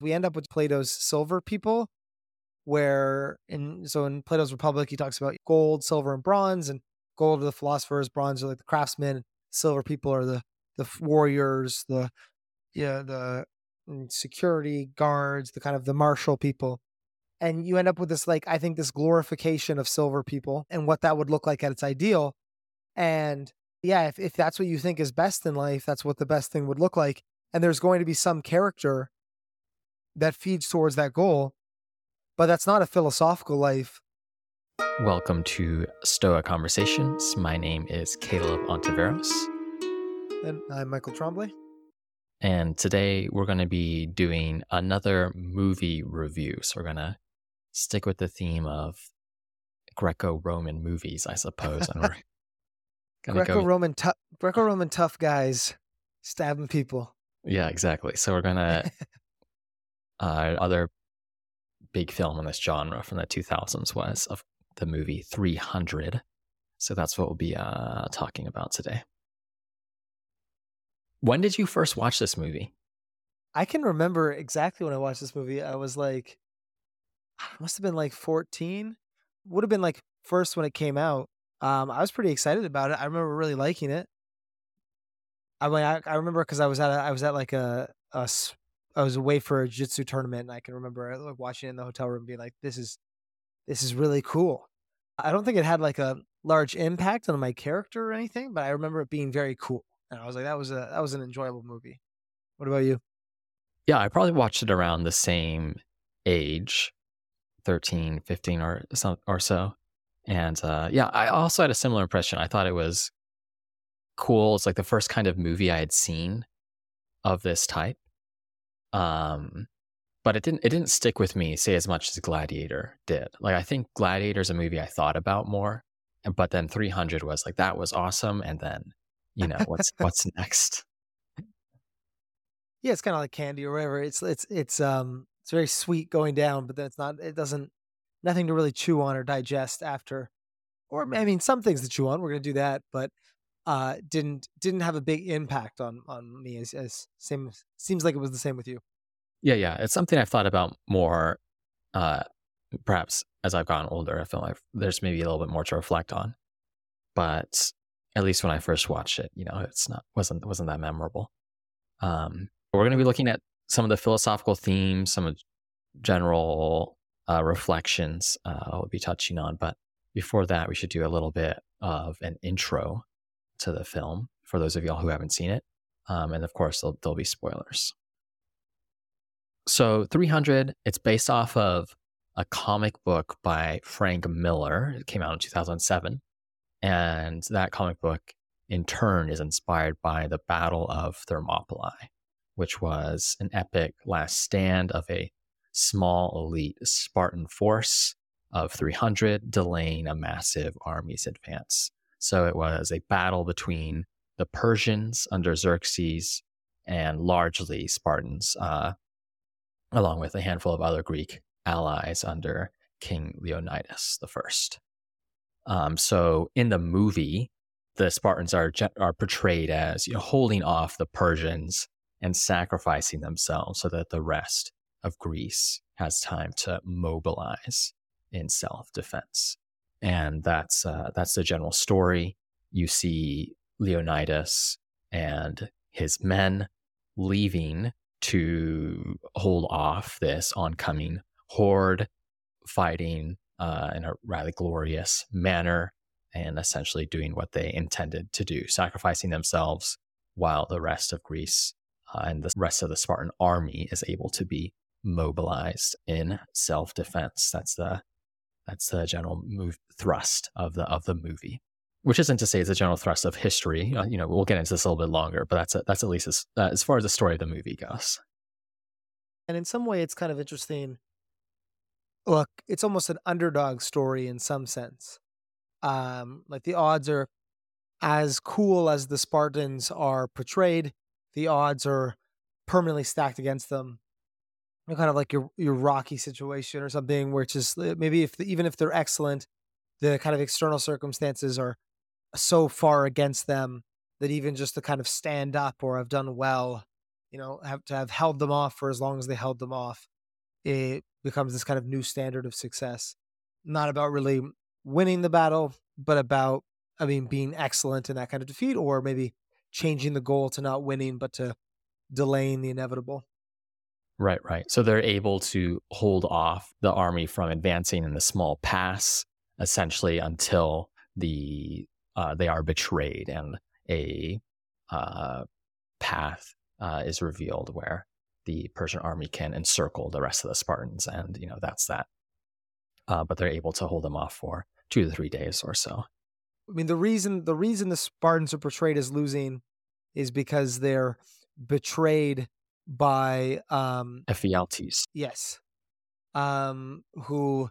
we end up with Plato's silver people, where in so in Plato's Republic he talks about gold, silver, and bronze, and gold are the philosophers, bronze are like the craftsmen, silver people are the the warriors, the yeah the mm, security guards, the kind of the martial people. And you end up with this like I think this glorification of silver people and what that would look like at its ideal. And yeah, if, if that's what you think is best in life, that's what the best thing would look like. And there's going to be some character that feeds towards that goal, but that's not a philosophical life. Welcome to Stoa Conversations. My name is Caleb Ontiveros. And I'm Michael Tremblay. And today we're going to be doing another movie review. So we're going to stick with the theme of Greco Roman movies, I suppose. And we're Greco-Roman, go... tu- Greco-Roman tough guys stabbing people. Yeah, exactly. So we're gonna uh, other big film in this genre from the 2000s was of the movie 300. So that's what we'll be uh, talking about today. When did you first watch this movie? I can remember exactly when I watched this movie. I was like, I must have been like 14. Would have been like first when it came out. Um, I was pretty excited about it. I remember really liking it. I mean, I, I remember because I was at a, I was at like a, a I was away for a jiu-jitsu tournament, and I can remember uh, like watching it in the hotel room, being like, "This is this is really cool." I don't think it had like a large impact on my character or anything, but I remember it being very cool, and I was like, "That was a that was an enjoyable movie." What about you? Yeah, I probably watched it around the same age, 13, 15 or so, or so. And uh, yeah, I also had a similar impression. I thought it was cool. It's like the first kind of movie I had seen of this type. Um, but it didn't it didn't stick with me, say as much as Gladiator did. Like I think Gladiator is a movie I thought about more, but then 300 was like that was awesome, and then you know what's what's next. Yeah, it's kind of like candy or whatever. It's it's it's um it's very sweet going down, but then it's not. It doesn't nothing to really chew on or digest after. Or I mean, some things to chew on. We're gonna do that, but uh, didn't didn't have a big impact on on me. As, as same seems like it was the same with you. Yeah, yeah, it's something I've thought about more. Uh, perhaps as I've gotten older, I feel like there's maybe a little bit more to reflect on. But at least when I first watched it, you know, it's not wasn't wasn't that memorable. Um, we're going to be looking at some of the philosophical themes, some of general uh, reflections uh, I'll be touching on. But before that, we should do a little bit of an intro to the film for those of y'all who haven't seen it. Um, and of course, there'll, there'll be spoilers. So, 300, it's based off of a comic book by Frank Miller. It came out in 2007. And that comic book, in turn, is inspired by the Battle of Thermopylae, which was an epic last stand of a small elite Spartan force of 300, delaying a massive army's advance. So it was a battle between the Persians under Xerxes and largely Spartans, uh, along with a handful of other Greek allies under King Leonidas I. Um, so in the movie, the Spartans are are portrayed as you know, holding off the Persians and sacrificing themselves so that the rest of Greece has time to mobilize in self defense. And that's, uh, that's the general story. You see Leonidas and his men leaving to hold off this oncoming horde, fighting uh, in a rather glorious manner and essentially doing what they intended to do, sacrificing themselves while the rest of Greece uh, and the rest of the Spartan army is able to be mobilized in self defense. That's the that's the general move thrust of the of the movie. Which isn't to say it's a general thrust of history. Uh, you know, we'll get into this a little bit longer, but that's a, that's at least as, uh, as far as the story of the movie goes. And in some way, it's kind of interesting. Look, it's almost an underdog story in some sense. Um, like the odds are as cool as the Spartans are portrayed. The odds are permanently stacked against them kind of like your your rocky situation or something where it's just uh, maybe if even if they're excellent the kind of external circumstances are so far against them that even just to kind of stand up or have done well you know, have to have held them off for as long as they held them off, it becomes this kind of new standard of success. Not about really winning the battle, but about, I mean, being excellent in that kind of defeat, or maybe changing the goal to not winning, but to delaying the inevitable. Right, right. So they're able to hold off the army from advancing in the small pass, essentially until the uh, they are betrayed and a uh, path uh, is revealed where the Persian army can encircle the rest of the Spartans, and you know that's that. Uh, but they're able to hold them off for two to three days or so. I mean, the reason the reason the Spartans are portrayed as losing is because they're betrayed by um Ephialtes. Yes. Um who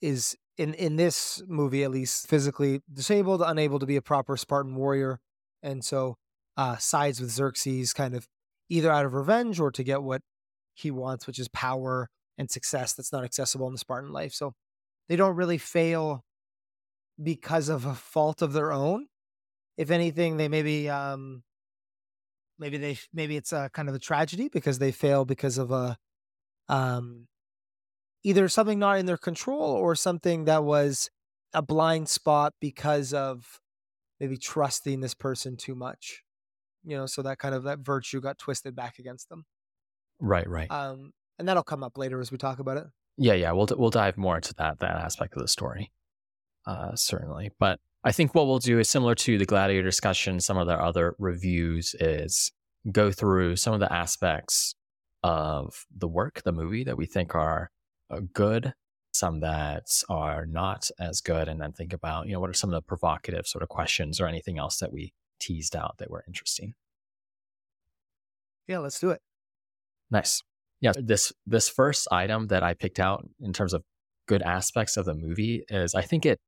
is in in this movie at least physically disabled, unable to be a proper Spartan warrior, and so uh sides with Xerxes kind of either out of revenge or to get what he wants, which is power and success that's not accessible in the Spartan life. So they don't really fail because of a fault of their own. If anything, they maybe um maybe they maybe it's a kind of a tragedy because they fail because of a um either something not in their control or something that was a blind spot because of maybe trusting this person too much you know so that kind of that virtue got twisted back against them. Right right. Um and that'll come up later as we talk about it. Yeah yeah we'll we'll dive more into that that aspect of the story uh certainly but I think what we'll do is similar to the Gladiator discussion, some of their other reviews is go through some of the aspects of the work, the movie that we think are uh, good, some that are not as good, and then think about, you know, what are some of the provocative sort of questions or anything else that we teased out that were interesting. Yeah, let's do it. Nice. Yeah, this this first item that I picked out in terms of good aspects of the movie is I think it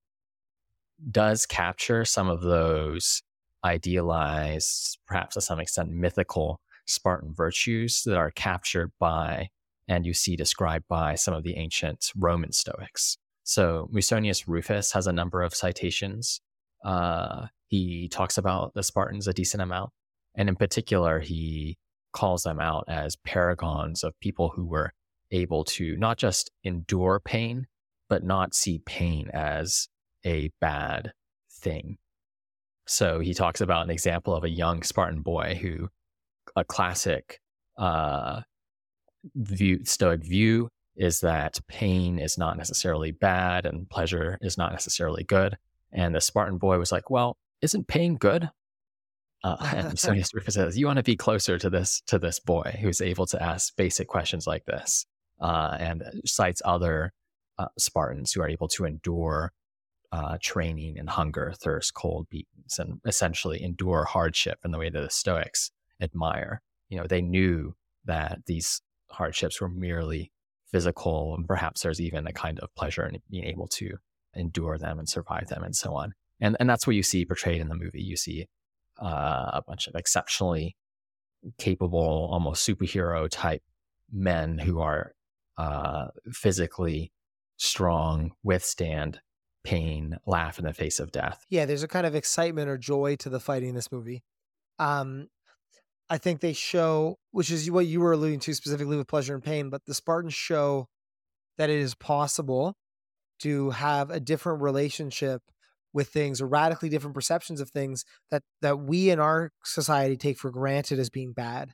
does capture some of those idealized, perhaps to some extent mythical Spartan virtues that are captured by and you see described by some of the ancient Roman Stoics. So Musonius Rufus has a number of citations. Uh, he talks about the Spartans a decent amount. And in particular, he calls them out as paragons of people who were able to not just endure pain, but not see pain as a bad thing. So he talks about an example of a young Spartan boy who, a classic uh, view, Stoic view is that pain is not necessarily bad and pleasure is not necessarily good. And the Spartan boy was like, "Well, isn't pain good?" Uh, and so Rufus says, "You want to be closer to this to this boy who's able to ask basic questions like this." Uh, and cites other uh, Spartans who are able to endure uh, training and hunger, thirst, cold, beatings, and essentially endure hardship in the way that the Stoics admire. You know, they knew that these hardships were merely physical, and perhaps there's even a kind of pleasure in being able to endure them and survive them, and so on. And and that's what you see portrayed in the movie. You see uh, a bunch of exceptionally capable, almost superhero type men who are uh, physically strong, withstand pain, laugh in the face of death. Yeah, there's a kind of excitement or joy to the fighting in this movie. Um, I think they show, which is what you were alluding to specifically with pleasure and pain, but the Spartans show that it is possible to have a different relationship with things or radically different perceptions of things that that we in our society take for granted as being bad.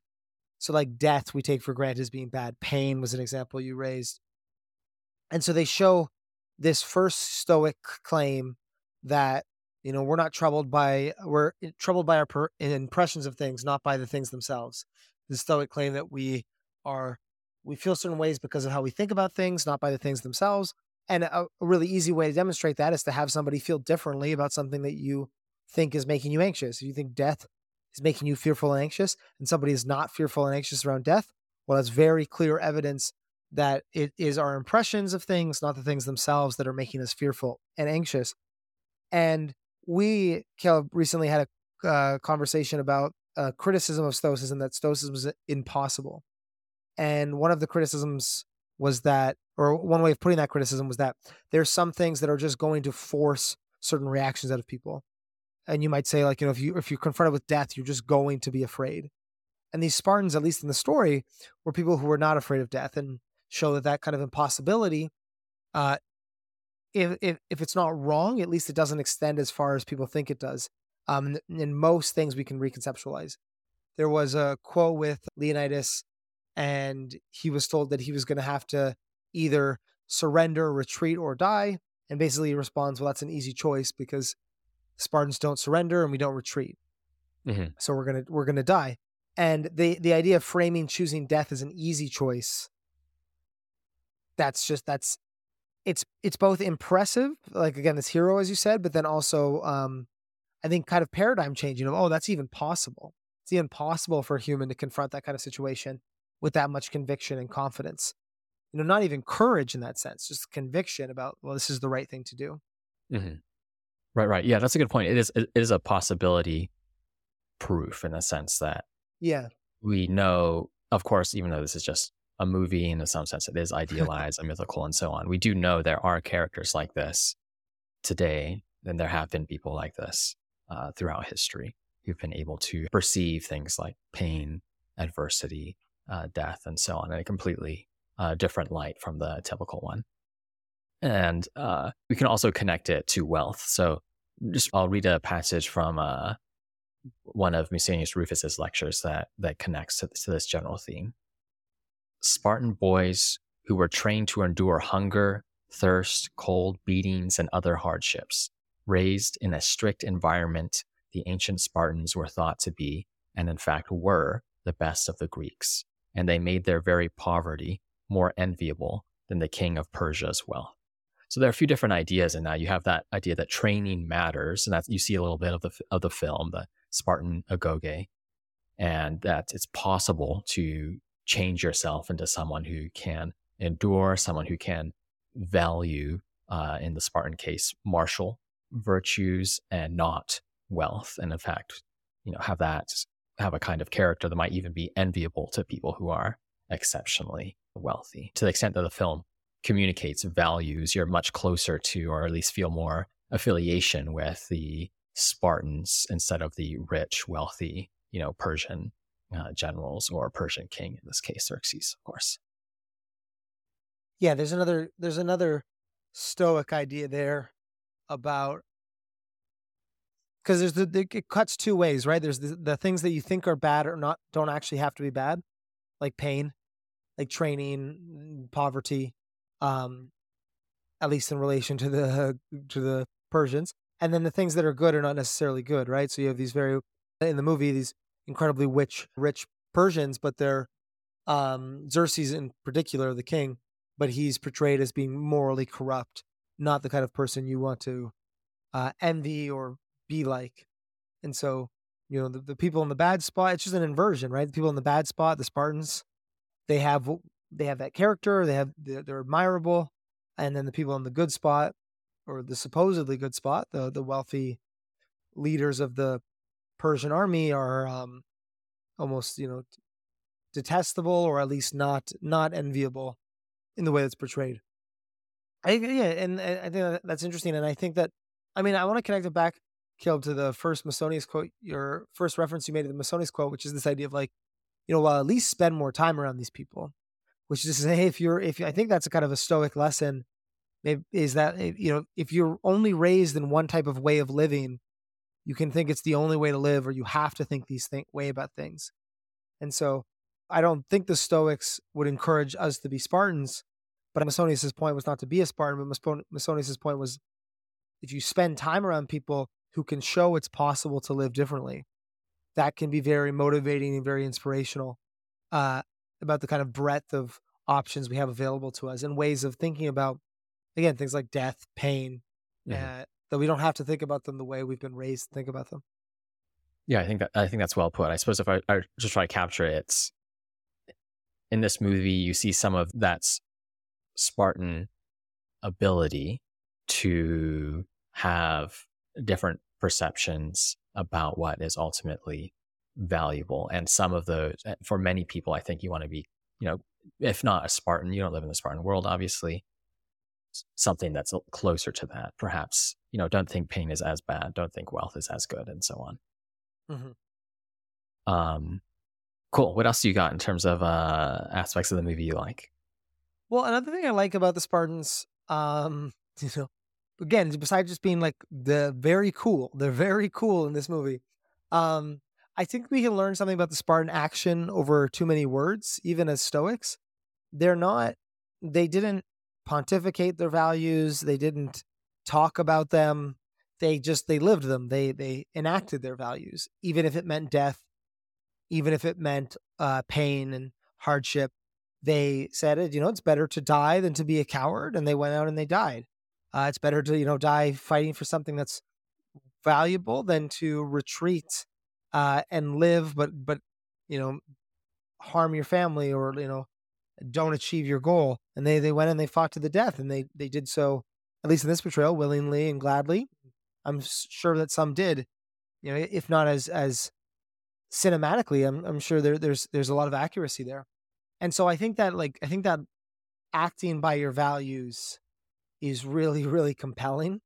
So like death we take for granted as being bad. Pain was an example you raised. And so they show this first Stoic claim that you know we're not troubled by we're troubled by our per, impressions of things, not by the things themselves. The Stoic claim that we are we feel certain ways because of how we think about things, not by the things themselves. And a, a really easy way to demonstrate that is to have somebody feel differently about something that you think is making you anxious. If you think death is making you fearful and anxious, and somebody is not fearful and anxious around death, well, that's very clear evidence that it is our impressions of things, not the things themselves, that are making us fearful and anxious. And we, Caleb, recently had a uh, conversation about a criticism of Stoicism that Stoicism is impossible. And one of the criticisms was that, or one way of putting that criticism was that there's some things that are just going to force certain reactions out of people. And you might say, like, you know, if you if you're confronted with death, you're just going to be afraid. And these Spartans, at least in the story, were people who were not afraid of death and show that that kind of impossibility, uh, if, if, if it's not wrong, at least it doesn't extend as far as people think it does. Um, in most things we can reconceptualize. There was a quote with Leonidas, and he was told that he was going to have to either surrender, retreat, or die. And basically, he responds, "Well, that's an easy choice because Spartans don't surrender and we don't retreat. Mm-hmm. So we're gonna we're gonna die." And the the idea of framing choosing death as an easy choice. That's just that's it's it's both impressive, like again, this hero, as you said, but then also um, I think kind of paradigm changing of oh, that's even possible. It's even possible for a human to confront that kind of situation with that much conviction and confidence. You know, not even courage in that sense, just conviction about well, this is the right thing to do. Mm-hmm. Right, right. Yeah, that's a good point. It is it is a possibility proof in the sense that yeah we know, of course, even though this is just a movie in some sense it is idealized and mythical and so on. We do know there are characters like this today, and there have been people like this uh, throughout history who've been able to perceive things like pain, adversity, uh, death, and so on in a completely uh, different light from the typical one. And uh, we can also connect it to wealth. So, just I'll read a passage from uh, one of Musonius Rufus's lectures that that connects to, to this general theme. Spartan boys who were trained to endure hunger, thirst, cold, beatings, and other hardships. Raised in a strict environment, the ancient Spartans were thought to be, and in fact were, the best of the Greeks, and they made their very poverty more enviable than the king of Persia's wealth. So there are a few different ideas in that. You have that idea that training matters, and that you see a little bit of the of the film, the Spartan agoge, and that it's possible to change yourself into someone who can endure, someone who can value, uh, in the Spartan case, martial virtues and not wealth. And in fact, you know, have that, have a kind of character that might even be enviable to people who are exceptionally wealthy. To the extent that the film communicates values, you're much closer to, or at least feel more affiliation with the Spartans instead of the rich, wealthy, you know, Persian uh, generals or Persian king in this case, Xerxes, of course. Yeah, there's another there's another Stoic idea there about because there's the, it cuts two ways, right? There's the, the things that you think are bad or not don't actually have to be bad, like pain, like training, poverty, um, at least in relation to the to the Persians, and then the things that are good are not necessarily good, right? So you have these very in the movie these incredibly rich, rich Persians, but they're um, Xerxes in particular, the king, but he's portrayed as being morally corrupt, not the kind of person you want to uh, envy or be like. And so, you know, the, the people in the bad spot, it's just an inversion, right? The people in the bad spot, the Spartans, they have they have that character, they have they're, they're admirable, and then the people in the good spot or the supposedly good spot, the the wealthy leaders of the Persian army are um, almost you know detestable or at least not not enviable in the way that's portrayed. I yeah, and I think that's interesting, and I think that I mean I want to connect it back, Caleb, to the first Musonius quote, your first reference you made to the Musonius quote, which is this idea of like, you know, well at least spend more time around these people, which is say, if you're if I think that's a kind of a Stoic lesson, is that eh, you know if you're only raised in one type of way of living, you can think it's the only way to live or you have to think these way about things and so i don't think the stoics would encourage us to be spartans but Musonius's point was not to be a spartan but Musonius's point was if you spend time around people who can show it's possible to live differently that can be very motivating and very inspirational uh, about the kind of breadth of options we have available to us and ways of thinking about again things like death pain mm-hmm. uh, that we don't have to think about them the way we've been raised to think about them. Yeah, I think that I think that's well put. I suppose if I, I just try to capture it, it's in this movie you see some of that Spartan ability to have different perceptions about what is ultimately valuable. And some of those, eh, for many people, I think you want to be, you know, if not a Spartan, you don't live in the Spartan world, obviously, something that's closer to that. Perhaps, you know, don't think pain is as bad, don't think wealth is as good, and so on. Mm-hmm. Um, Cool. What else do you got in terms of uh, aspects of the movie you like? Well, another thing I like about the Spartans, um, you know, again, besides just being like the very cool, they're very cool in this movie. Um, I think we can learn something about the Spartan action over too many words, even as Stoics. They're not, they didn't pontificate their values, they didn't talk about them. They just they lived them. They they enacted their values, even if it meant death, even if it meant uh, pain and hardship. They said it. You know, it's better to die than to be a coward, and they went out and they died. Uh, it's better to you know die fighting for something that's valuable than to retreat uh, and live, but but you know harm your family or you know don't achieve your goal. And they they went and they fought to the death, and they they did so at least in this portrayal willingly and gladly. I'm sure that some did, you know, if not as as cinematically. I'm I'm sure there there's there's a lot of accuracy there, and so I think that like I think that acting by your values is really really compelling,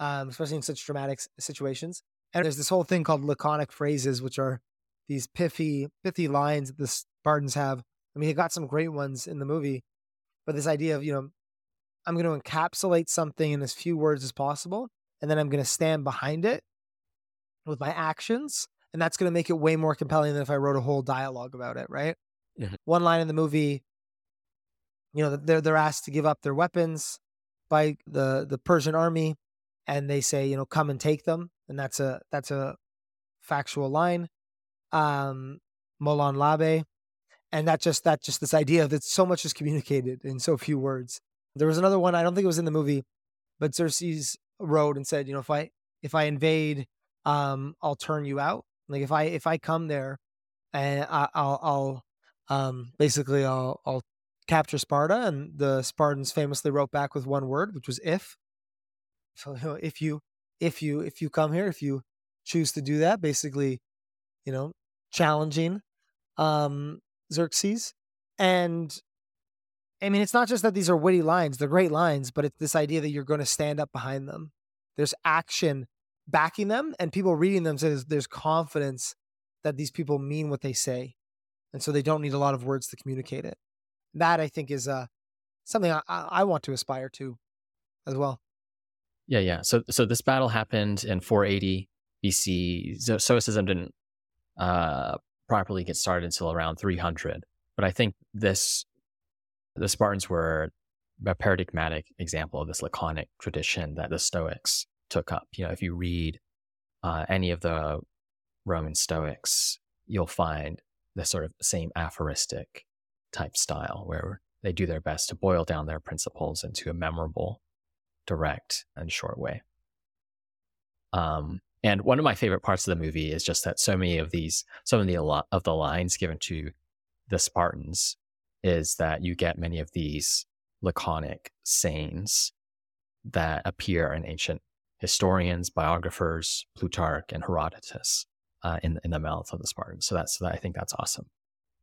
um, especially in such dramatic situations. And there's this whole thing called laconic phrases, which are these pithy pithy lines that the Spartans have. I mean, he got some great ones in the movie, but this idea of you know, I'm going to encapsulate something in as few words as possible, and then I'm going to stand behind it with my actions. And that's going to make it way more compelling than if I wrote a whole dialogue about it, right? Mhm. One line in the movie, you know, they're they're asked to give up their weapons by the the Persian army, and they say, you know, come and take them, and that's a that's a factual line. Um, Molon Labe, and that just that just this idea that so much is communicated in so few words. There was another one I don't think it was in the movie, but Xerxes wrote and said, you know, if I if I invade, um, I'll turn you out. Like if I if I come there, and I, I'll I'll um basically I'll I'll capture Sparta, and the Spartans famously wrote back with one word, which was if. So you know, if you if you if you come here, if you choose to do that, basically, you know, challenging um Xerxes, and I mean, it's not just that these are witty lines, they're great lines, but it's this idea that you're going to stand up behind them. There's action backing them, and people reading them says there's confidence that these people mean what they say. And so they don't need a lot of words to communicate it. That I think is uh, something I, I want to aspire to as well. Yeah, yeah. So, so this battle happened in 480 BC. Stoicism didn't uh, properly get started until around 300. But I think this the Spartans were a paradigmatic example of this laconic tradition that the Stoics took up. You know, if you read uh, any of the Roman Stoics, you'll find the sort of same aphoristic type style where they do their best to boil down their principles into a memorable, direct, and short way. Um, and one of my favorite parts of the movie is just that so many of these, so many of the lines given to the Spartans is that you get many of these laconic sayings that appear in ancient historians, biographers, Plutarch, and Herodotus uh, in in the mouth of the Spartans. So that's I think that's awesome.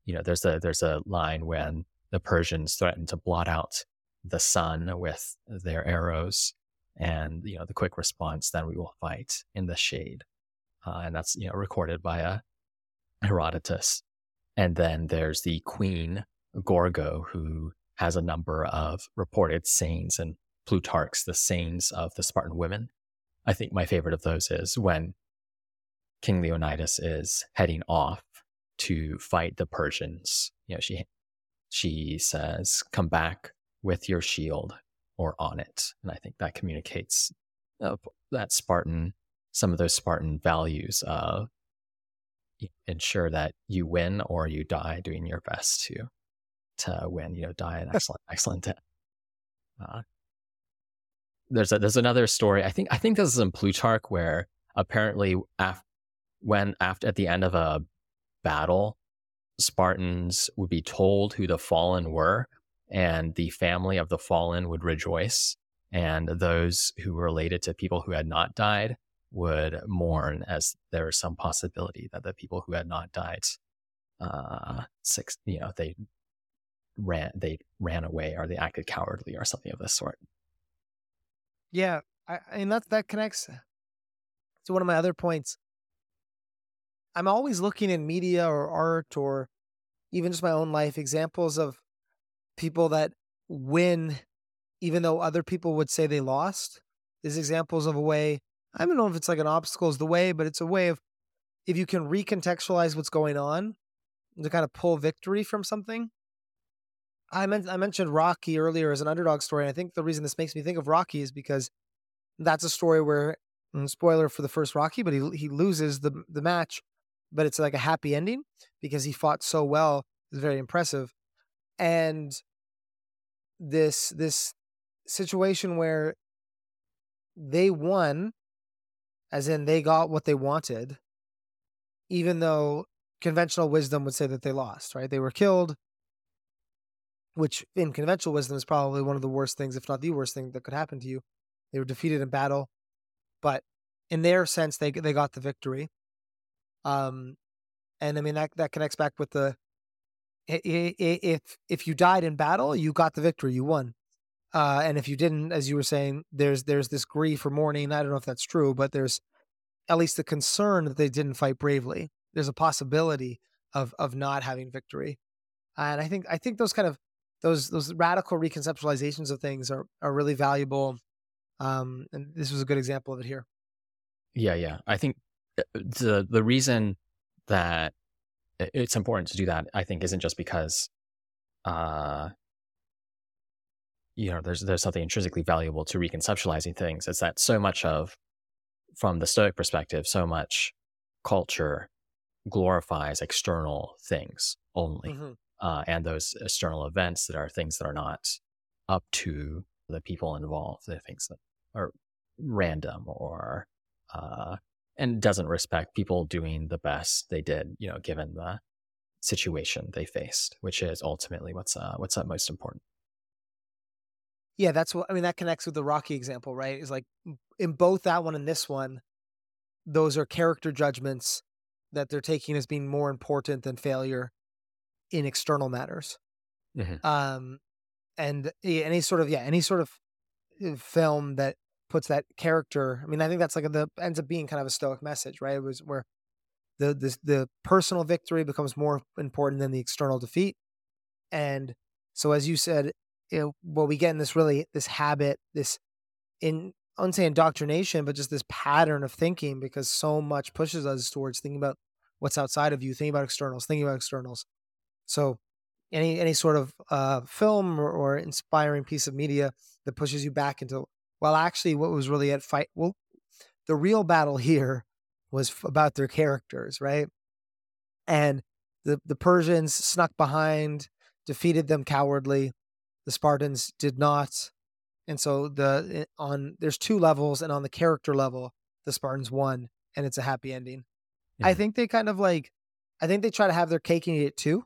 You know, there's a there's a line when the Persians threaten to blot out the sun with their arrows, and you know the quick response, then we will fight in the shade, uh, and that's you know recorded by a Herodotus. And then there's the queen Gorgo, who has a number of reported sayings and Plutarch's the sayings of the Spartan women. I think my favorite of those is when King Leonidas is heading off to fight the Persians. You know, she she says, "Come back with your shield or on it," and I think that communicates uh, that Spartan, some of those Spartan values of ensure that you win or you die doing your best to to win. You know, die an excellent excellent death. Uh, there's a, there's another story. I think I think this is in Plutarch where apparently af- when after at the end of a battle, Spartans would be told who the fallen were, and the family of the fallen would rejoice, and those who were related to people who had not died would mourn, as there was some possibility that the people who had not died, uh, six, you know, they ran they ran away or they acted cowardly or something of this sort. Yeah, I, I mean that that connects uh, to one of my other points I'm always looking in media or art or even just my own life examples of people that win even though other people would say they lost. There's examples of a way, I don't know if it's like an obstacle is the way, but it's a way of if you can recontextualize what's going on to kind of pull victory from something. I, meant, I mentioned Rocky earlier as an underdog story. And I think the reason this makes me think of Rocky is because that's a story where, mm, spoiler for the first Rocky, but he, he loses the, the match, but it's like a happy ending because he fought so well. It's very impressive. And this, this situation where they won, as in they got what they wanted, even though conventional wisdom would say that they lost, right? They were killed, which in conventional wisdom is probably one of the worst things, if not the worst thing that could happen to you. They were defeated in battle, but in their sense, they they got the victory. Um, and I mean that that connects back with the if if you died in battle, you got the victory, you won. Uh, and if you didn't, as you were saying, there's there's this grief or mourning. I don't know if that's true, but there's at least the concern that they didn't fight bravely. There's a possibility of of not having victory, and I think I think those kind of those those radical reconceptualizations of things are are really valuable. Um, and this was a good example of it here. Yeah, yeah. I think uh, the the reason that it's important to do that, I think, isn't just because uh, you know there's there's something intrinsically valuable to reconceptualizing things it's that so much of from the stoic perspective so much culture glorifies external things only mm-hmm. Uh, and those external events that are things that are not up to the people involved the things that are random or uh, and doesn't respect people doing the best they did you know given the situation they faced which is ultimately what's uh, what's most important yeah, that's what I mean. That connects with the Rocky example, right? Is like in both that one and this one, those are character judgments that they're taking as being more important than failure in external matters. Mm-hmm. Um, and any sort of yeah, any sort of uh, film that puts that character. I mean, I think that's like the ends up being kind of a stoic message, right? It was where the the the personal victory becomes more important than the external defeat, and so as you said, you know, well, we get in this really this habit, this in I wouldn't say indoctrination, but just this pattern of thinking because so much pushes us towards thinking about what's outside of you, thinking about externals, thinking about externals. So any any sort of uh, film or, or inspiring piece of media that pushes you back into well, actually, what was really at fight? Well, the real battle here was about their characters, right? And the the Persians snuck behind, defeated them cowardly, the Spartans did not. And so the eh, on there's two levels, and on the character level, the Spartans won, and it's a happy ending. I think they kind of like, I think they try to have their cake and eat it too,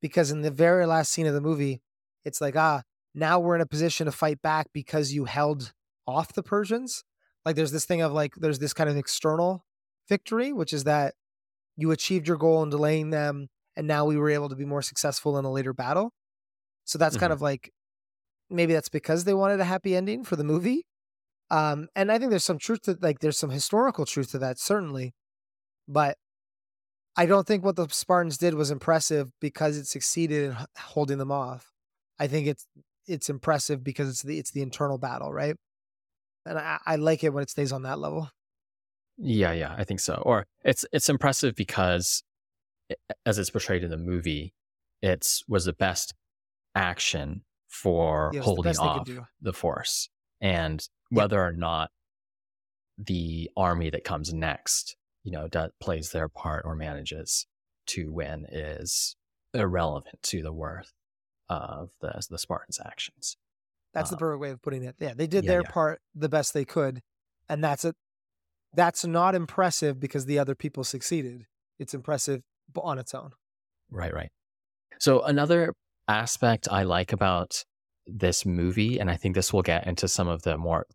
because in the very last scene of the movie, it's like ah, now we're in a position to fight back because you held off the Persians. Like there's this thing of like there's this kind of external victory, which is that you achieved your goal in delaying them, and now we were able to be more successful in a later battle. So that's mm-hmm. kind of like maybe that's because they wanted a happy ending for the movie. Um, and I think there's some truth to like there's some historical truth to that certainly, but I don't think what the Spartans did was impressive because it succeeded in holding them off. I think it's it's impressive because it's the it's the internal battle, right? And I, I like it when it stays on that level. Yeah, yeah, I think so. Or it's it's impressive because, as it's portrayed in the movie, it's was the best action for yeah, holding the off the force. And whether or not the army that comes next, you know, does, plays their part or manages to win is irrelevant to the worth of the the Spartans' actions. That's uh, the perfect way of putting it. Yeah, they did yeah, their yeah. part the best they could, and that's it. That's not impressive because the other people succeeded. It's impressive but on its own. Right, right. So another aspect I like about this movie, and I think this will get into some of the more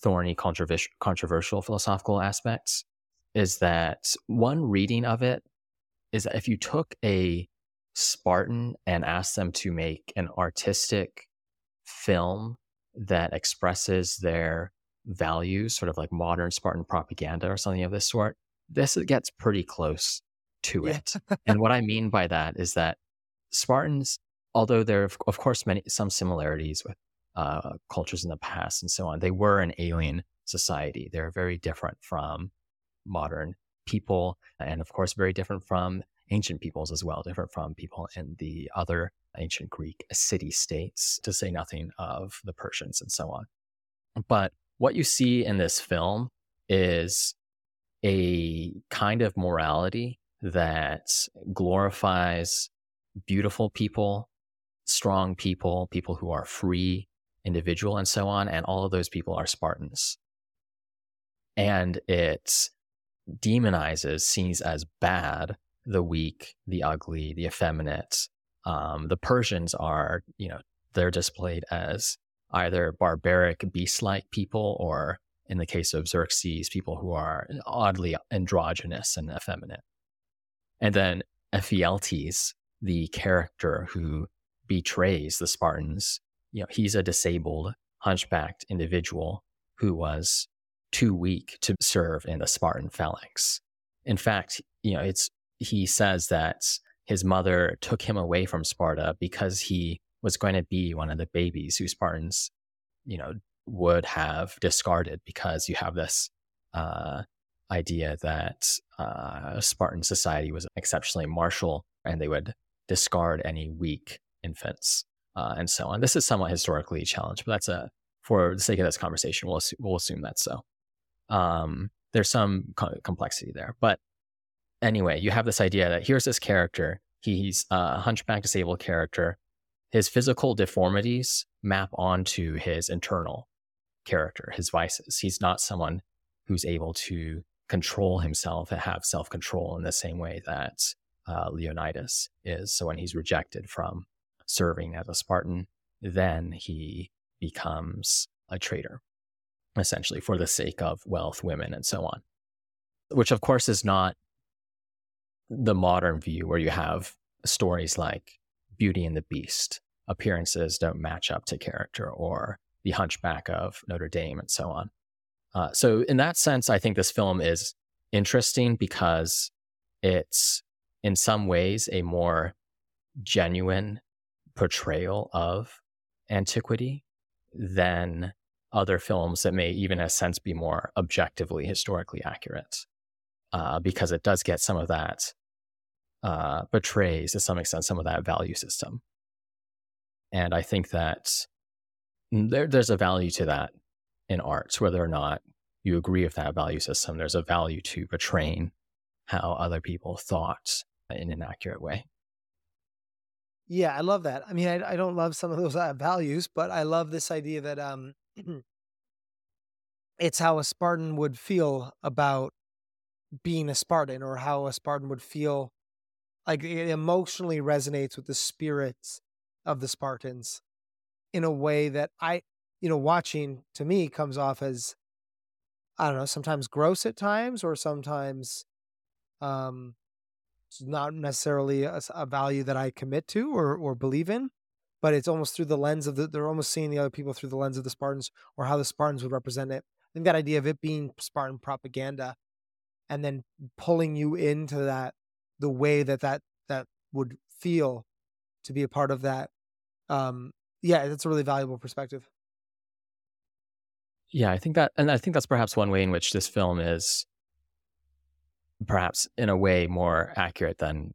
thorny, controversial philosophical aspects, is that one reading of it is that if you took a Spartan and asked them to make an artistic film that expresses their values, sort of like modern Spartan propaganda or something of this sort, this gets pretty close to Yeah. it. and what I mean by that is that Spartans, although there are of course many some similarities with uh, cultures in the past and so on, they were an alien society. They're very different from modern people, and of course very different from ancient peoples as well, different from people in the other ancient Greek city states, to say nothing of the Persians and so on. But what you see in this film is a kind of morality that glorifies beautiful people, strong people, people who are free, individual, and so on. And all of those people are Spartans. And it demonizes, sees as bad the weak, the ugly, the effeminate. Um, the Persians are, you know, they're displayed as either barbaric, beast like people, or in the case of Xerxes, people who are oddly androgynous and effeminate. And then Ephialtes, the character who betrays the Spartans, you know, he's a disabled, hunchbacked individual who was too weak to serve in the Spartan phalanx. In fact, you know, it's he says that his mother took him away from Sparta because he was going to be one of the babies who Spartans, you know, would have discarded because you have this uh, idea that uh, Spartan society was exceptionally martial and they would discard any weak infants uh, and so on. This is somewhat historically challenged, but that's a for the sake of this conversation, we'll we'll assume that's so. Um, there's some co- complexity there, but anyway, you have this idea that here's this character. He's a hunchback disabled character. His physical deformities map onto his internal character, his vices. He's not someone who's able to control himself and have self control in the same way that uh, Leonidas is. So when he's rejected from serving as a Spartan, then he becomes a traitor, essentially for the sake of wealth, women, and so on. Which, of course, is not the modern view where you have stories like Beauty and the Beast, appearances don't match up to character, or The Hunchback of Notre Dame, and so on. Uh, so, in that sense, I think this film is interesting because it's in some ways a more genuine portrayal of antiquity than other films that may even in a sense be more objectively historically accurate uh, because it does get some of that uh, betrays to some extent some of that value system. And i think that there, there's a value to that in arts whether or not you agree with that value system. There's a value to betraying how other people thought in an accurate way. Yeah, I love that. I mean, I, I don't love some of those uh, values, but I love this idea that um, it's how a Spartan would feel about being a Spartan, or how a Spartan would feel like it emotionally resonates with the spirits of the Spartans in a way that I, you know, watching to me comes off as I don't know, sometimes gross at times, or sometimes um not necessarily a value that I commit to or or believe in, but it's almost through the lens of the they're almost seeing the other people through the lens of the Spartans or how the Spartans would represent it. I think that idea of it being Spartan propaganda and then pulling you into that the way that that that would feel to be a part of that um yeah that's a really valuable perspective Yeah, I think that, and I think that's perhaps one way in which this film is perhaps in a way more accurate than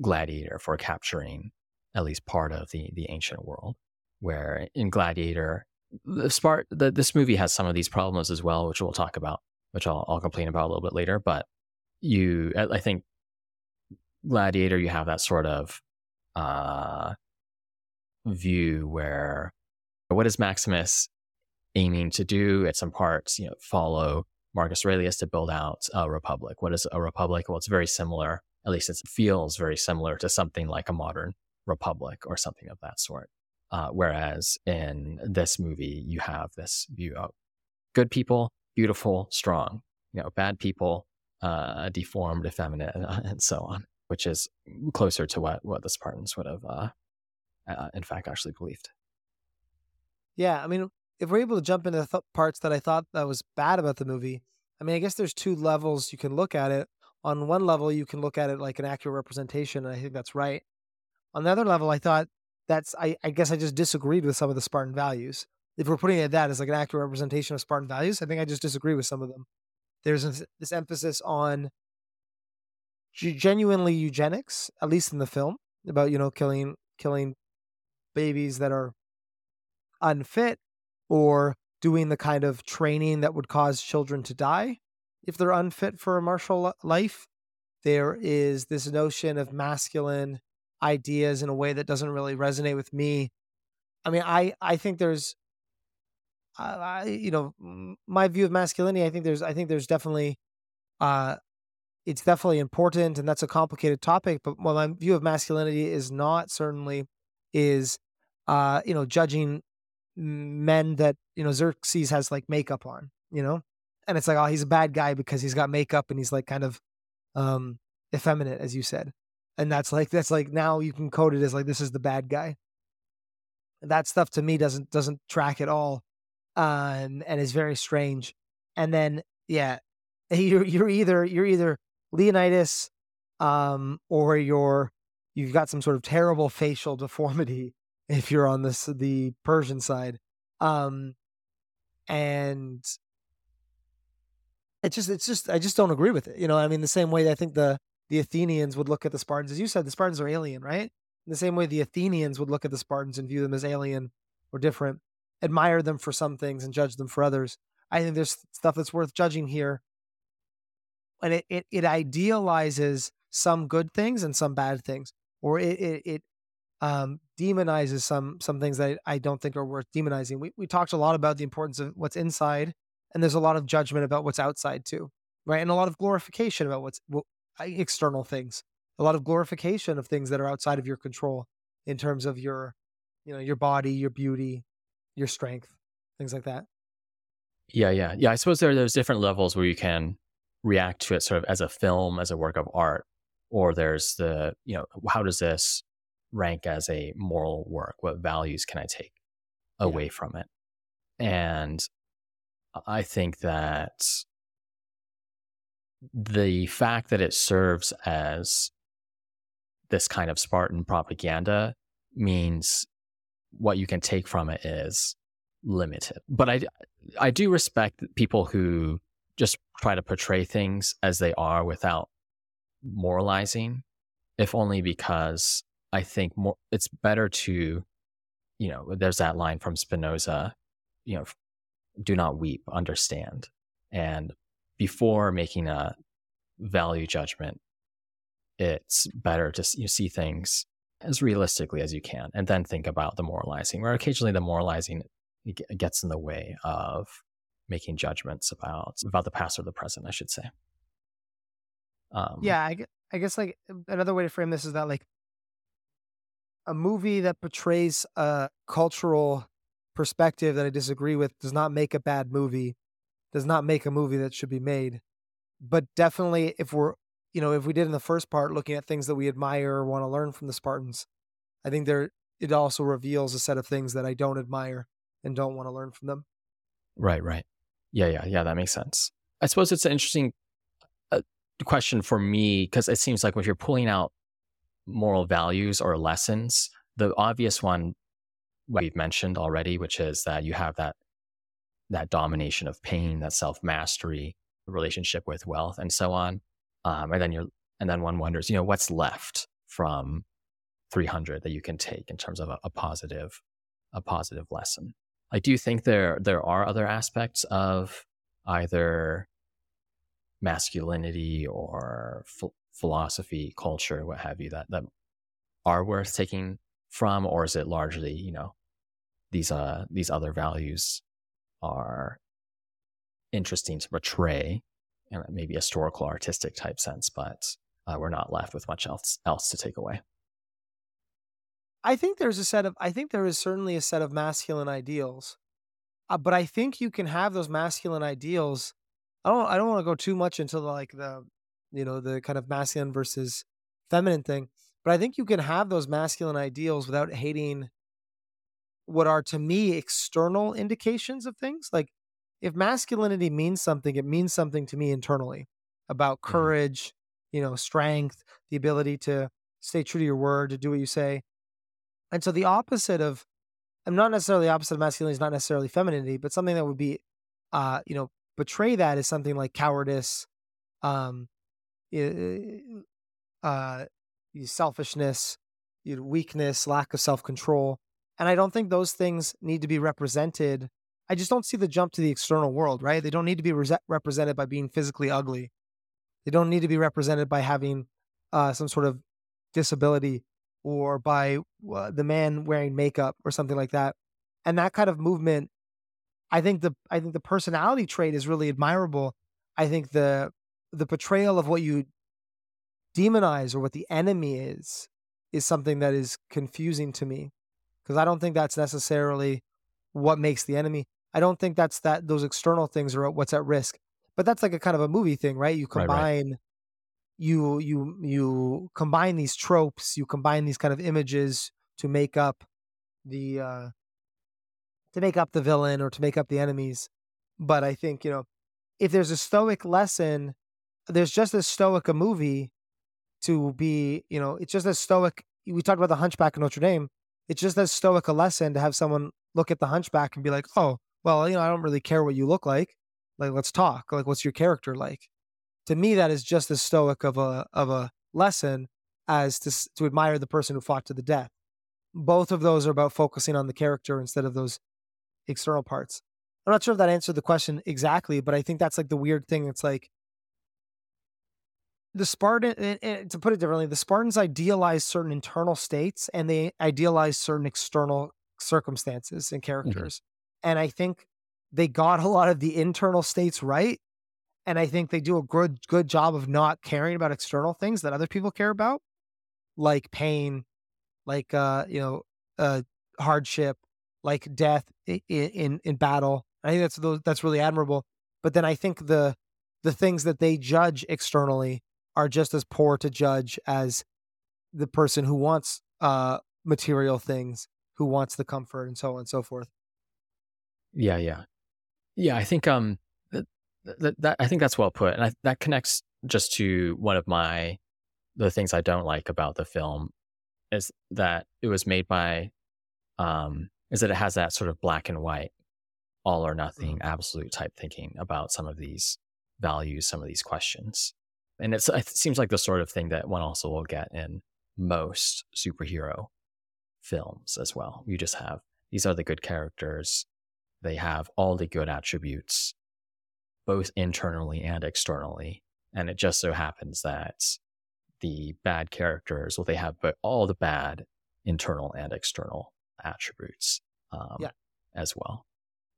Gladiator for capturing at least part of the the ancient world. Where in Gladiator, the Spart, the, this movie has some of these problems as well, which we'll talk about, which I'll, I'll complain about a little bit later. But you, I think Gladiator, you have that sort of uh, view where what is Maximus aiming to do at some parts, you know, follow Marcus Aurelius to build out a republic. What is a republic? Well, it's very similar, at least it feels very similar to something like a modern republic or something of that sort. Uh, whereas in this movie, you have this view of good people, beautiful, strong, you know, bad people, uh, deformed, effeminate, and so on, which is closer to what, what the Spartans would have, uh, uh, in fact, actually believed. yeah i mean if we're able to jump into the th- parts that i thought that was bad about the movie I mean, I guess there's two levels you can look at it. On one level, you can look at it like an accurate representation, and I think that's right. On the other level, I thought that's I, I guess I just disagreed with some of the Spartan values. If we're putting it that as like an accurate representation of Spartan values, I think I just disagree with some of them. There's this, this emphasis on genuinely eugenics, at least in the film, about you know killing killing babies that are unfit or doing the kind of training that would cause children to die if they're unfit for a martial life. There is this notion of masculine ideas in a way that doesn't really resonate with me. I mean, I I think there's, I you know, my view of masculinity. I think there's I think there's definitely, uh, it's definitely important, and that's a complicated topic. But my view of masculinity is not certainly is, uh, you know, judging men that you know Xerxes has like makeup on, you know, and it's like oh he's a bad guy because he's got makeup and he's like kind of um effeminate as you said, and that's like that's like now you can code it as like this is the bad guy. That stuff to me doesn't doesn't track at all, um, and is very strange. And then yeah, you're you're either you're either Leonidas, um, or you're you've got some sort of terrible facial deformity if you're on this the Persian side. Um and it's just it's just I just don't agree with it. You know, I mean the same way I think the the Athenians would look at the Spartans as you said the Spartans are alien, right? In the same way the Athenians would look at the Spartans and view them as alien or different, admire them for some things and judge them for others. I think there's stuff that's worth judging here. And it it, it idealizes some good things and some bad things, or it it, it um, demonizes some some things that I don't think are worth demonizing. We we talked a lot about the importance of what's inside, and there's a lot of judgment about what's outside too, right? And a lot of glorification about what's what, external things. A lot of glorification of things that are outside of your control in terms of your, you know, your body, your beauty, your strength, things like that. Yeah, yeah, yeah. I suppose there there's different levels where you can react to it sort of as a film, as a work of art, or there's the you know how does this rank as a moral work? What values can I take away yeah. from it? And I think that the fact that it serves as this kind of Spartan propaganda means what you can take from it is limited. But I, I do respect people who just try to portray things as they are without moralizing, if only because I think more it's better to, you know, there's that line from Spinoza, you know, do not weep, understand. And before making a value judgment, it's better to you see things as realistically as you can and then think about the moralizing, where occasionally the moralizing gets in the way of making judgments about about the past or the present, I should say. Um, yeah, I, I guess like another way to frame this is that like a movie that portrays a cultural perspective that I disagree with does not make a bad movie, does not make a movie that should be made. But definitely, if we're, you know, if we did in the first part, looking at things that we admire or want to learn from the Spartans, I think there it also reveals a set of things that I don't admire and don't want to learn from them. Right, right. Yeah, yeah, yeah. That makes sense. I suppose it's an interesting uh, question for me because it seems like when you're pulling out moral values or lessons, the obvious one we've mentioned already, which is that you have that that domination of pain, that self mastery, relationship with wealth, and so on. Um, and then you're and then one wonders, you know, what's left from 300 that you can take in terms of a, a positive a positive lesson. I do think there there are other aspects of either masculinity or philosophy, culture, what have you, that that are worth taking from, or is it largely, you know, these uh these other values are interesting to portray in maybe historical artistic type sense, but uh, we're not left with much else else to take away. I think there's a set of I think there is certainly a set of masculine ideals, uh, but I think you can have those masculine ideals. I don't I don't want to go too much into the, like the you know, the kind of masculine versus feminine thing. But I think you can have those masculine ideals without hating what are to me external indications of things. Like if masculinity means something, it means something to me internally about Mhm. courage, you know, strength, the ability to stay true to your word, to do what you say. And so the opposite of, I'm not necessarily the opposite of masculinity is not necessarily femininity, but something that would be, uh, you know, betray that is something like cowardice, um, uh, selfishness, you know, weakness, lack of self control. And I don't think those things need to be represented. I just don't see the jump to the external world, right? They don't need to be rese- represented by being physically ugly. They don't need to be represented by having uh, some sort of disability or by uh, the man wearing makeup or something like that. And that kind of movement, I think the I think the personality trait is really admirable. I think the the portrayal of what you demonize or what the enemy is is something that is confusing to me because I don't think that's necessarily what makes the enemy. I don't think that's that those external things are what's at risk. But that's like a kind of a movie thing, right? You Right, right. combine you you you combine these tropes, you combine these kind of images to make up the uh to make up the villain or to make up the enemies. But I think, you know, if there's a stoic lesson, there's just as stoic a movie to be, you know, it's just as stoic. We talked about the Hunchback of Notre Dame. It's just as stoic a lesson to have someone look at the Hunchback and be like, "Oh, well, you know, I don't really care what you look like. Like, let's talk. Like, what's your character like?" To me, that is just as stoic of a of a lesson as to to admire the person who fought to the death. Both of those are about focusing on the character instead of those external parts. I'm not sure if that answered the question exactly, but I think that's like the weird thing. It's like the Spartan, and- and to put it differently, the Spartans idealize certain internal states and they idealize certain external circumstances and characters. And I think they got a lot of the internal states right. And I think they do a good good job of not caring about external things that other people care about, like pain, like uh, you know, uh, hardship, like death in in, in battle. I think that's those, that's really admirable. But then I think the the things that they judge externally are just as poor to judge as the person who wants uh material things, who wants the comfort and so on and so forth. Yeah, yeah, yeah. I think um that, that, that I think that's well put, and I, that connects just to one of my the things I don't like about the film is that it was made by um is that it has that sort of black and white, all or nothing, absolute type thinking about some of these values, some of these questions, and it's it seems like the sort of thing that one also will get in most superhero films as well. You just have these are the good characters they have all the good attributes, both internally and externally. And it just so happens that the bad characters, well, they have but all the bad internal and external attributes um, Yeah. as well,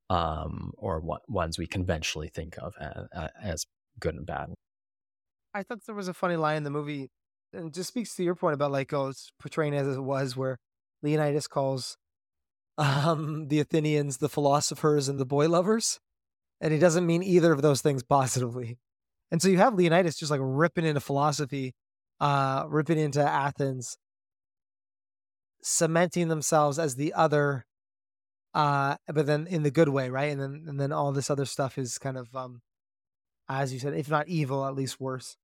um, or what ones we conventionally think of as, as good and bad. I thought there was a funny line in the movie, and just speaks to your point about like, oh, it's portraying as it was, where Leonidas calls um, the Athenians the philosophers and the boy lovers, and he doesn't mean either of those things positively. And so you have Leonidas just like ripping into philosophy, uh, ripping into Athens, cementing themselves as the other, uh, but then in the good way, right? And then and then all this other stuff is kind of, um, as you said, if not evil, at least worse.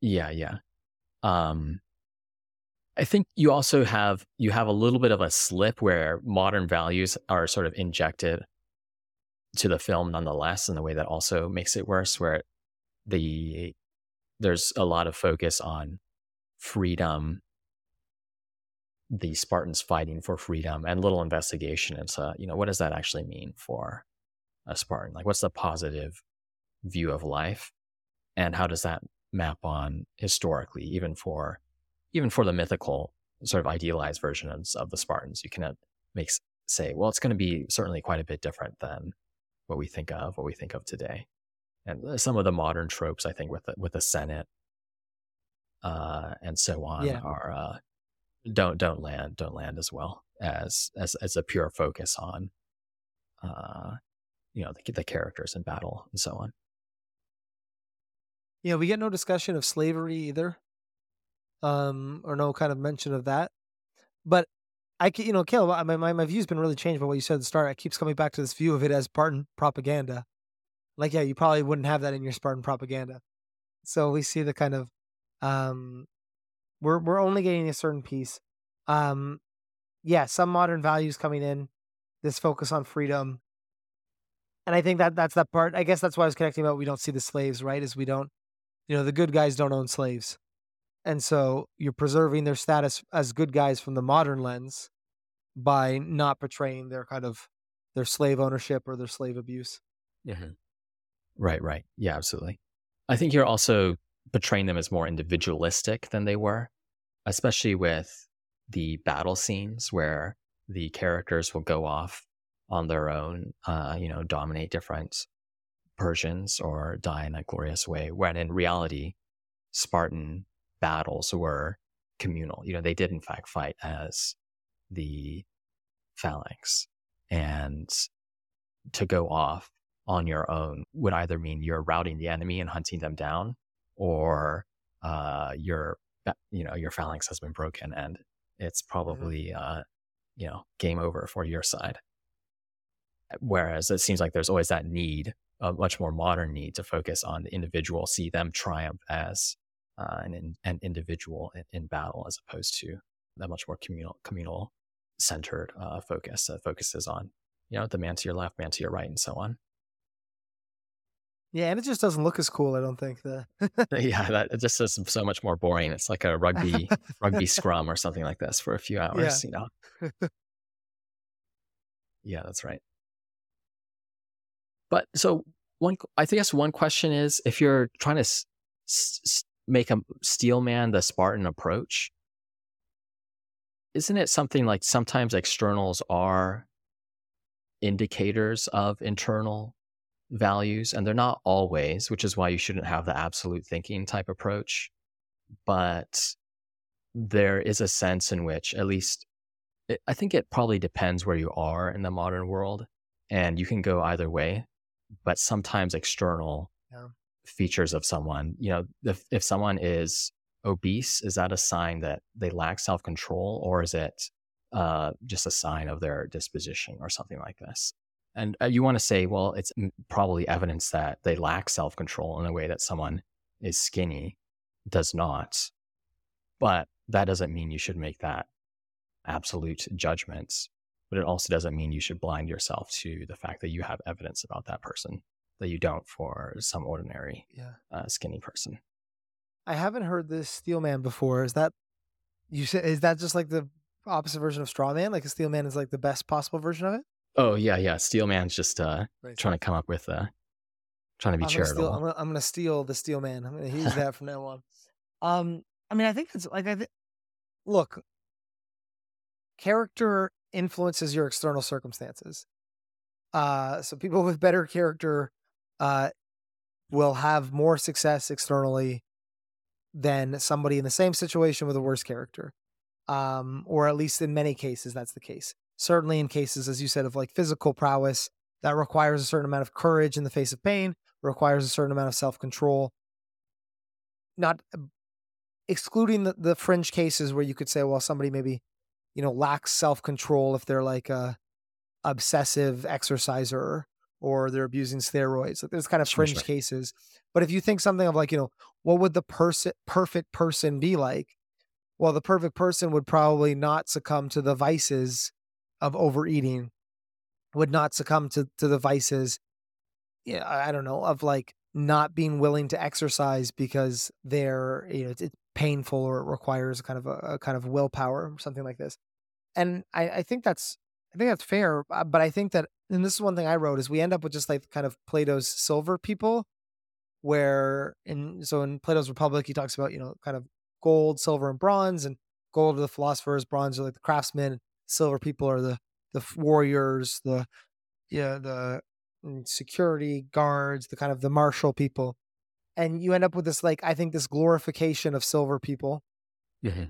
Yeah, yeah. Um, I think you also have you have a little bit of a slip where modern values are sort of injected to the film nonetheless in the way that also makes it worse where the there's a lot of focus on freedom the Spartans fighting for freedom and little investigation into you know what does that actually mean for a Spartan? Like what's the positive view of life? And how does that map on historically even for even for the mythical sort of idealized versions of the Spartans, you can uh, make say, well, it's going to be certainly quite a bit different than what we think of, what we think of today, and uh, some of the modern tropes, I think, with the, with the Senate uh, and so on, Yeah. are uh, don't don't land don't land as well as as as a pure focus on, uh, you know, the, the characters in battle and so on. Yeah, we get no discussion of slavery either, um, or no kind of mention of that. But I, you know, Caleb, my, my, my view's been really changed by what you said at the start. It keeps coming back to this view of it as Spartan propaganda. Like, yeah, you probably wouldn't have that in your Spartan propaganda. So we see the kind of, um, we're we're only getting a certain piece. Um, yeah, some modern values coming in, this focus on freedom, and I think that that's that part. I guess that's why I was connecting about we don't see the slaves, right? Is we don't, you know, the good guys don't own slaves, and so you're preserving their status as good guys from the modern lens by not portraying their kind of their slave ownership or their slave abuse. Mm-hmm. Right, right. Yeah, absolutely. I think you're also portraying them as more individualistic than they were, especially with the battle scenes where the characters will go off on their own, uh, you know, dominate different Persians or die in a glorious way. When in reality, Spartan battles were communal. You know, they did in fact fight as the phalanx. And to go off on your own would either mean you're routing the enemy and hunting them down, or uh, your you know your phalanx has been broken and it's mm-hmm. probably uh, you know game over for your side. Whereas it seems like there's always that need, a much more modern need, to focus on the individual, see them triumph as uh, an an individual in, in, battle, as opposed to that much more communal communal centered uh, focus that focuses on you know the man to your left, man to your right, and so on. Yeah, and it just doesn't look as cool. I don't think the. yeah, that it just is so much more boring. It's like a rugby rugby scrum or something like this for a few hours. Yeah. You know. yeah, that's right. But so one, I guess one question is if you're trying to s- s- make a steelman the Spartan approach, isn't it something like sometimes externals are indicators of internal values, and they're not always, which is why you shouldn't have the absolute thinking type approach. But there is a sense in which, at least, it, I think it probably depends where you are in the modern world, and you can go either way. But sometimes external yeah. features of someone, you know, if, if someone is obese, is that a sign that they lack self control, or is it uh, just a sign of their disposition or something like this? And uh, you want to say, well, it's probably evidence that they lack self control in a way that someone is skinny does not. But that doesn't mean you should make that absolute judgments. But it also doesn't mean you should blind yourself to the fact that you have evidence about that person that you don't for some ordinary yeah. uh, skinny person. I haven't heard this steel man before. Is that you said? Is that just like the opposite version of straw man? Like a steel man is like the best possible version of it? Oh yeah, yeah. Steelman's just uh, right. trying to come up with uh, trying to be I'm charitable. Gonna steal, I'm, gonna, I'm, gonna, steal the steel man. I'm gonna use that from now on. Um, I mean, I think it's like I think. Look, character influences your external circumstances. Uh, so people with better character, uh, will have more success externally than somebody in the same situation with a worse character. Um, or at least in many cases, that's the case certainly in cases, as you said, of like physical prowess that requires a certain amount of courage in the face of pain, requires a certain amount of self control. Not excluding the, the fringe cases where you could say, well, somebody maybe, you know, lacks self control if they're like a obsessive exerciser or they're abusing steroids. Like there's kind of fringe sure. cases. But if you think something of like, you know, what would the person perfect person be like? Well, the perfect person would probably not succumb to the vices of overeating would not succumb to, to the vices yeah i don't know of like not being willing to exercise because they're you know it's, it's painful or it requires kind of a, a, kind of willpower or something like this and I, I think that's i think that's fair uh, but i think that and this is one thing i wrote is we end up with just like kind of plato's silver people where in so in plato's republic he talks about you know kind of gold silver and bronze and gold are the philosophers bronze are like the craftsmen silver people are the the warriors, the yeah, the mm, security guards, the kind of the martial people. And you end up with this like I think this glorification of silver people. Mm-hmm.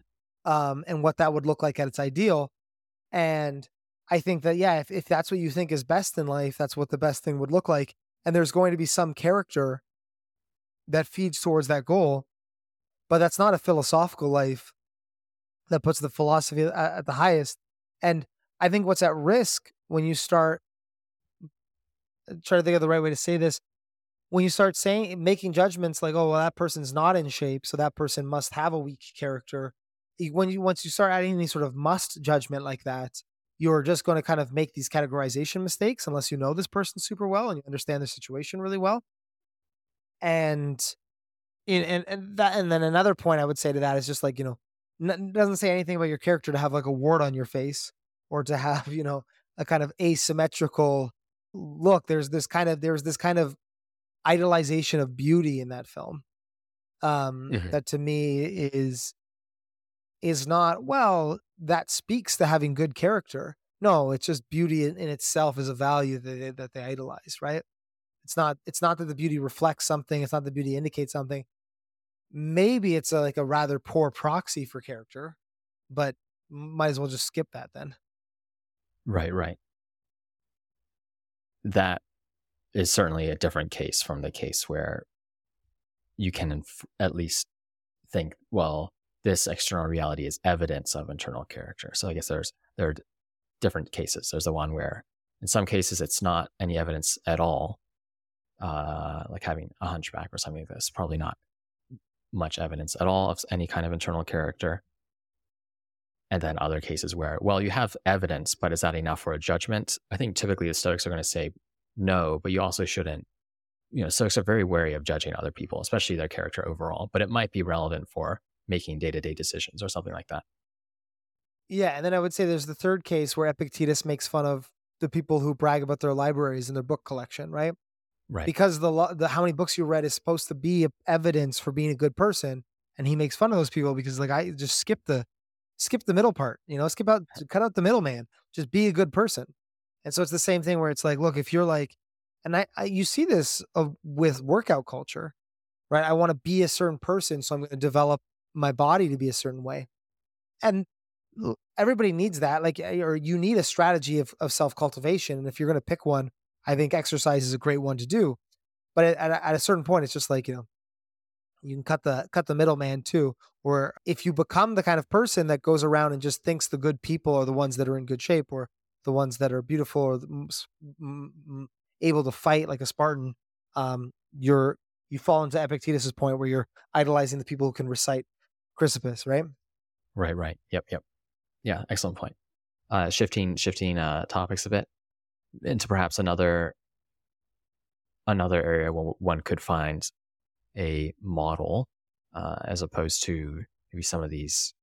Um, and what that would look like at its ideal. And I think that yeah, if, if that's what you think is best in life, that's what the best thing would look like. And there's going to be some character that feeds towards that goal. But that's not a philosophical life that puts the philosophy at, at the highest And I think what's at risk when you start uh, try to think of the right way to say this when you start saying making judgments like oh well that person's not in shape so that person must have a weak character when you once you start adding any sort of must judgment like that you're just going to kind of make these categorization mistakes unless you know this person super well and you understand the situation really well. And in, and, and that and then another point i would say to that is just like you know n- doesn't say anything about your character to have like a wart on your face or to have you know a kind of asymmetrical look. There's this kind of there's this kind of idolization of beauty in that film um mm-hmm. that to me is is not well that speaks to having good character. No it's just beauty in, in itself is a value that they, that they idolize right? It's not it's not that the beauty reflects something it's not the beauty indicates something. Maybe it's a, like a rather poor proxy for character but might as well just skip that then. Right right. That is certainly a different case from the case where you can inf- at least think, well, this external reality is evidence of internal character. So I guess there's there are different cases. There's the one where in some cases it's not any evidence at all, uh, like having a hunchback or something like this. Probably not much evidence at all of any kind of internal character. And then other cases where, well, you have evidence, but is that enough for a judgment? I think typically the Stoics are going to say no, but you also shouldn't. You know, Stoics are very wary of judging other people, especially their character overall, but it might be relevant for making day to day decisions or something like that. Yeah. And then I would say there's the third case where Epictetus makes fun of the people who brag about their libraries and their book collection, right? Right. Because the, the how many books you read is supposed to be evidence for being a good person. And he makes fun of those people because like I just skip the skip the middle part, you know, skip out cut out the middleman. Just be a good person. And so it's the same thing where it's like, look, if you're like, and I, I you see this with workout culture, right? I want to be a certain person, so I'm going to develop my body to be a certain way, and everybody needs that. Like, eh, or you need a strategy of, of self cultivation, and if you're going to pick one, I think exercise is a great one to do. But at, at a certain point, it's just like you know, you can cut the cut the middleman too. Or if you become the kind of person that goes around and just thinks the good people are the ones that are in good shape, or the ones that are beautiful or able to fight like a Spartan, um, you're you fall into Epictetus's point where you're idolizing the people who can recite Chrysippus, right? Right, right. Yep, yep. Yeah, excellent point. Uh, shifting shifting uh, topics a bit into perhaps another another area where one could find a model uh, as opposed to maybe some of these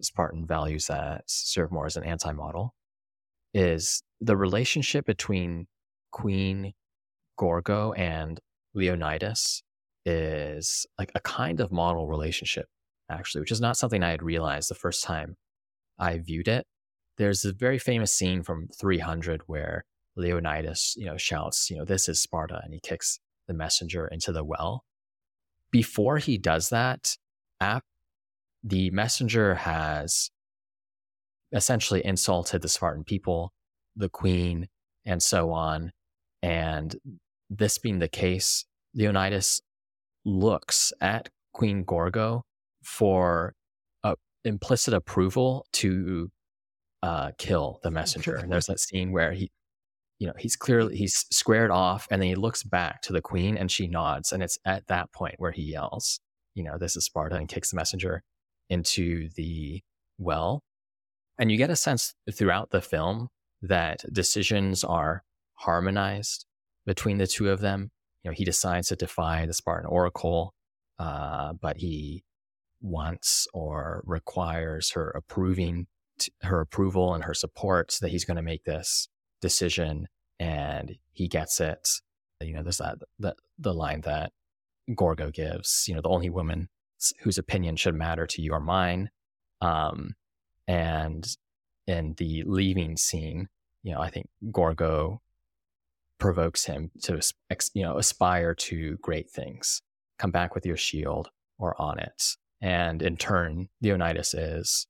Spartan values that serve more as an anti-model is the relationship between Queen Gorgo and Leonidas is like a kind of model relationship, actually, which is not something I had realized the first time I viewed it. There's a very famous scene from 300 where Leonidas, you know, shouts, you know, this is Sparta, and he kicks the messenger into the well. Before he does that, app, the messenger has essentially insulted the Spartan people, the queen, and so on. And this being the case, Leonidas looks at Queen Gorgo for a implicit approval to uh, kill the messenger. and there's that scene where he, you know, he's clearly he's squared off, and then he looks back to the queen, and she nods, and it's at that point where he yells, you know, this is Sparta, and kicks the messenger into the well. And you get a sense throughout the film that decisions are harmonized between the two of them. You know, he decides to defy the Spartan Oracle, uh, but he wants or requires her approving t- her approval and her support so that he's going to make this decision and he gets it. You know, there's that the, the line that Gorgo gives, you know, the only woman whose opinion should matter to you are mine. Um, and in the leaving scene, you know, I think Gorgo provokes him to, you know, aspire to great things. Come back with your shield or on it. And in turn, Leonidas is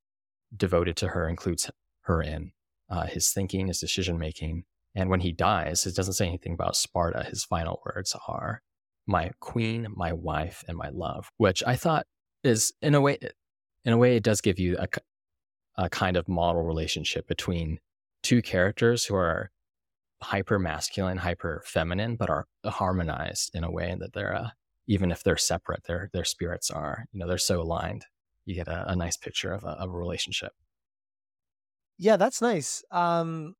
devoted to her, includes her in uh, his thinking, his decision making. And when he dies, it doesn't say anything about Sparta. His final words are, my queen, my wife, and my love, which I thought is in a way, in a way, it does give you a, a kind of model relationship between two characters who are hyper masculine, hyper feminine, but are harmonized in a way that they're uh, even if they're separate, their their spirits are you know they're so aligned. You get a, a nice picture of a, of a relationship. Yeah, that's nice. Um,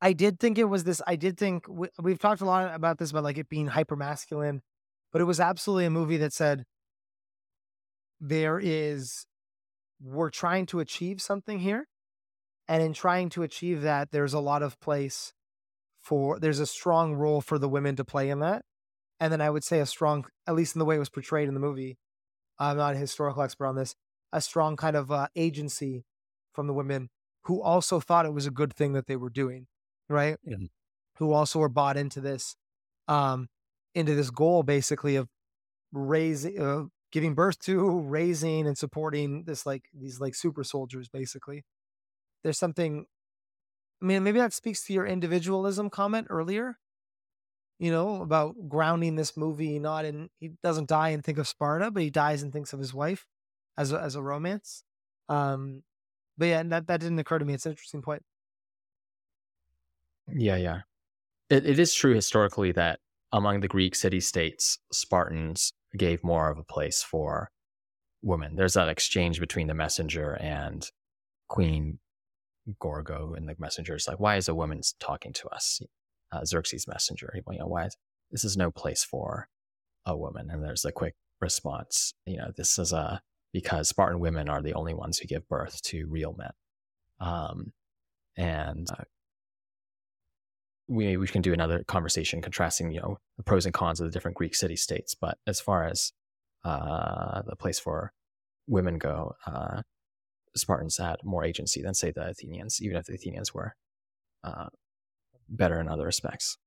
I did think it was this. I did think we, we've talked a lot about this about like it being hyper masculine, but it was absolutely a movie that said there is we're trying to achieve something here, and in trying to achieve that, there's a lot of place for there's a strong role for the women to play in that, and then I would say a strong, at least in the way it was portrayed in the movie. I'm not a historical expert on this. A strong kind of uh, agency from the women who also thought it was a good thing that they were doing right? Who also were bought into this, um, into this goal basically of raising, uh, giving birth to, raising, and supporting this like these like super soldiers. Basically, there's something. I mean, maybe that speaks to your individualism comment earlier. You know about grounding this movie not in he doesn't die and think of Sparta, but he dies and thinks of his wife as a, as a romance. Um, but yeah, that that didn't occur to me. It's an interesting point. Yeah, yeah. It, it is true historically that among the Greek city states, Spartans gave more of a place for women. There's that exchange between the messenger and Queen Gorgo and the messenger. It's like, why is a woman talking to us? Uh, Xerxes' messenger. You know, why? Is, this is no place for a woman. And there's a quick response. You know, this is a because Spartan women are the only ones who give birth to real men. Um, and uh, we we can do another conversation contrasting you know the pros and cons of the different Greek city states. But as far as uh, the place for women go, uh, Spartans had more agency than say the Athenians, even if the Athenians were uh, better in other respects.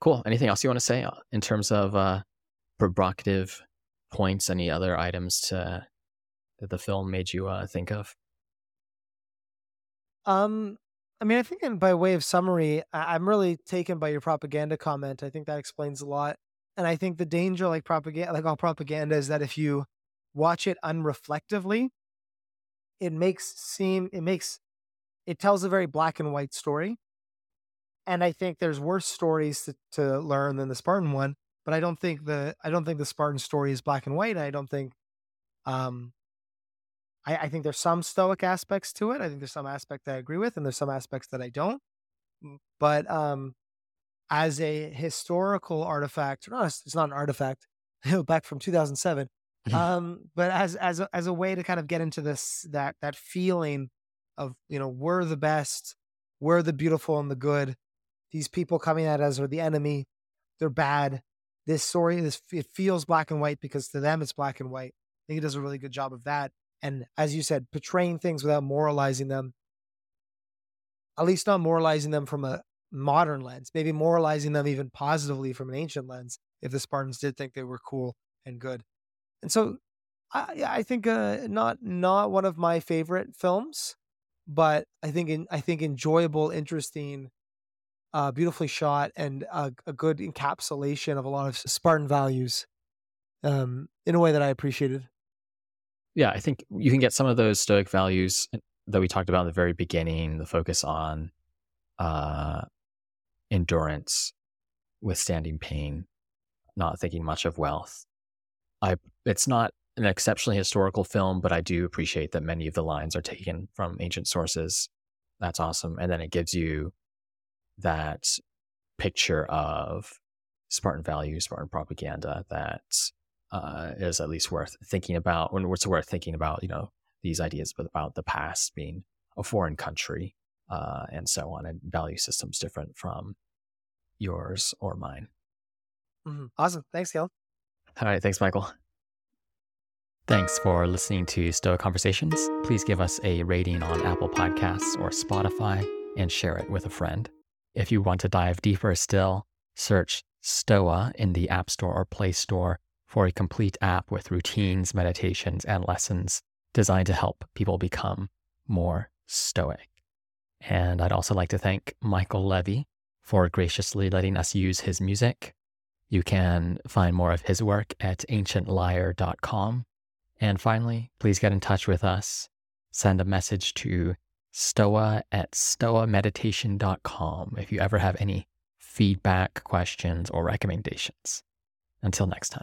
Cool. Anything else you want to say uh, in terms of uh, provocative points? Any other items to that the film made you uh, think of? Um, I mean, I think in, by way of summary, I'm really taken by your propaganda comment. I think that explains a lot. And I think the danger, like propaganda, like all propaganda, is that if you watch it unreflectively, it makes seem it makes it tells a very black and white story. And I think there's worse stories to, to learn than the Spartan one. But I don't think the I don't think the Spartan story is black and white. I don't think um I, I think there's some stoic aspects to it. I think there's some aspect that I agree with, and there's some aspects that I don't. But um, as a historical artifact, not it's not an artifact, back from 2007. um, but as as a, as a way to kind of get into this that that feeling of you know we're the best, we're the beautiful and the good. These people coming at us are the enemy. They're bad. This story, this it feels black and white because to them it's black and white. I think it does a really good job of that and as you said, portraying things without moralizing them, at least not moralizing them from a modern lens, maybe moralizing them even positively from an ancient lens, if the Spartans did think they were cool and good. And so I, I think uh, not not one of my favorite films, but I think in, I think enjoyable, interesting, uh, beautifully shot, and a, a, good encapsulation of a lot of Spartan values um, in a way that I appreciated yeah, I think you can get some of those Stoic values that we talked about in the very beginning, the focus on uh, endurance, withstanding pain, not thinking much of wealth. I it's not an exceptionally historical film, but I do appreciate that many of the lines are taken from ancient sources. That's awesome. And then it gives you that picture of Spartan values, Spartan propaganda that uh, is at least worth thinking about when it's worth thinking about you know these ideas about the past being a foreign country uh, and so on and value systems different from yours or mine. Mm-hmm. awesome. Thanks Gil. all right. Thanks michael. Thanks for listening to stoa conversations. Please give us a rating on apple podcasts or spotify and share it with a friend. If you want to dive deeper still search stoa in the app store or play store for a complete app with routines, meditations, and lessons designed to help people become more stoic. And I'd also like to thank Michael Levy for graciously letting us use his music. You can find more of his work at ancientlyre.com. And finally, please get in touch with us. send a message to stoa at stoameditation.com if you ever have any feedback, questions, or recommendations. Until next time.